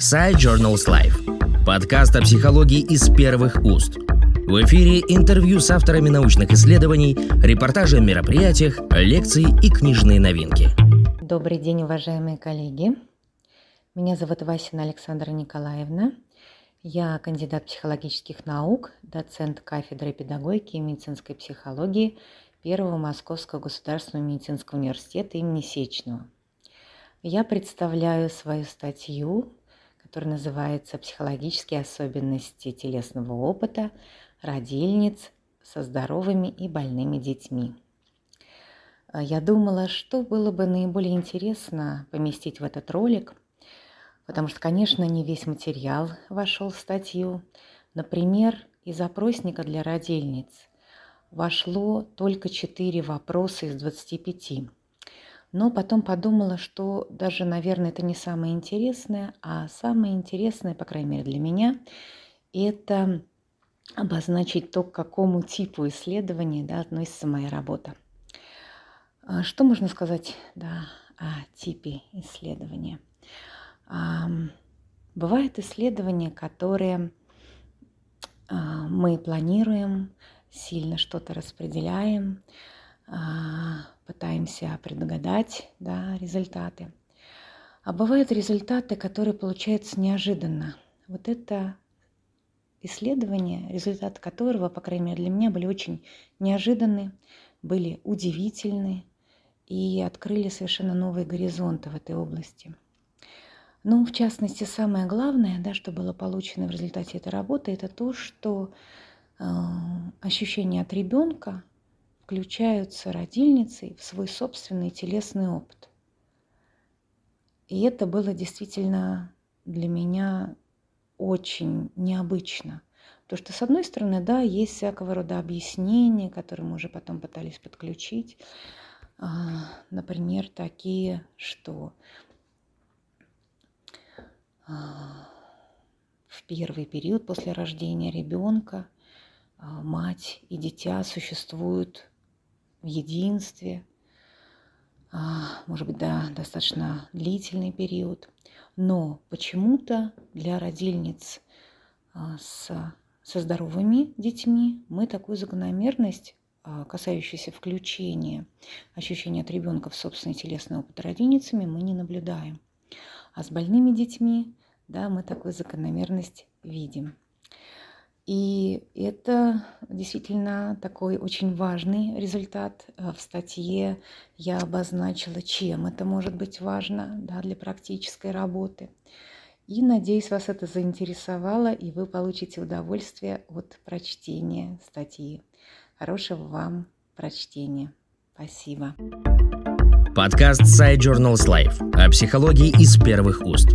Side Journals Life. Подкаст о психологии из первых уст. В эфире интервью с авторами научных исследований, репортажи о мероприятиях, лекции и книжные новинки. Добрый день, уважаемые коллеги. Меня зовут Васина Александра Николаевна. Я кандидат психологических наук, доцент кафедры педагогики и медицинской психологии Первого Московского государственного медицинского университета имени Сечного. Я представляю свою статью который называется «Психологические особенности телесного опыта родильниц со здоровыми и больными детьми». А, я думала, что было бы наиболее интересно поместить в этот ролик, потому что, конечно, не весь материал вошел в статью. Например, из опросника для родильниц вошло только 4 вопроса из 25. Но потом подумала, что даже, наверное, это не самое интересное, а самое интересное, по крайней мере для меня, это обозначить то, к какому типу исследования да, относится моя работа. А что можно сказать да, о типе исследования? Бывают исследования, которые а, мы планируем, сильно что-то распределяем, пытаемся предугадать да, результаты. А бывают результаты, которые получаются неожиданно. Вот это исследование, результаты которого, по крайней мере, для меня были очень неожиданны, были удивительны и открыли совершенно новые горизонты в этой области. Ну, в частности, самое главное, да, что было получено в результате этой работы, это то, что э, ощущение от ребенка включаются родильницей в свой собственный телесный опыт. И это было действительно для меня очень необычно. Потому что, с одной стороны, да, есть всякого рода объяснения, которые мы уже потом пытались подключить. А, например, такие, что а, в первый период после рождения ребенка а, мать и дитя существуют в единстве, а, может быть, да, достаточно длительный период. Но почему-то для родильниц а, с, со здоровыми детьми мы такую закономерность, а, касающуюся включения ощущения от ребенка в собственный телесный опыт родильницами, мы не наблюдаем. А с больными детьми, да, мы такую закономерность видим. И это действительно такой очень важный результат. Э, в статье я обозначила, чем это может быть важно да, для практической работы. И надеюсь, вас это заинтересовало, и вы получите удовольствие от прочтения статьи. Хорошего вам прочтения. Спасибо. Подкаст Side Journals Life о психологии из первых уст.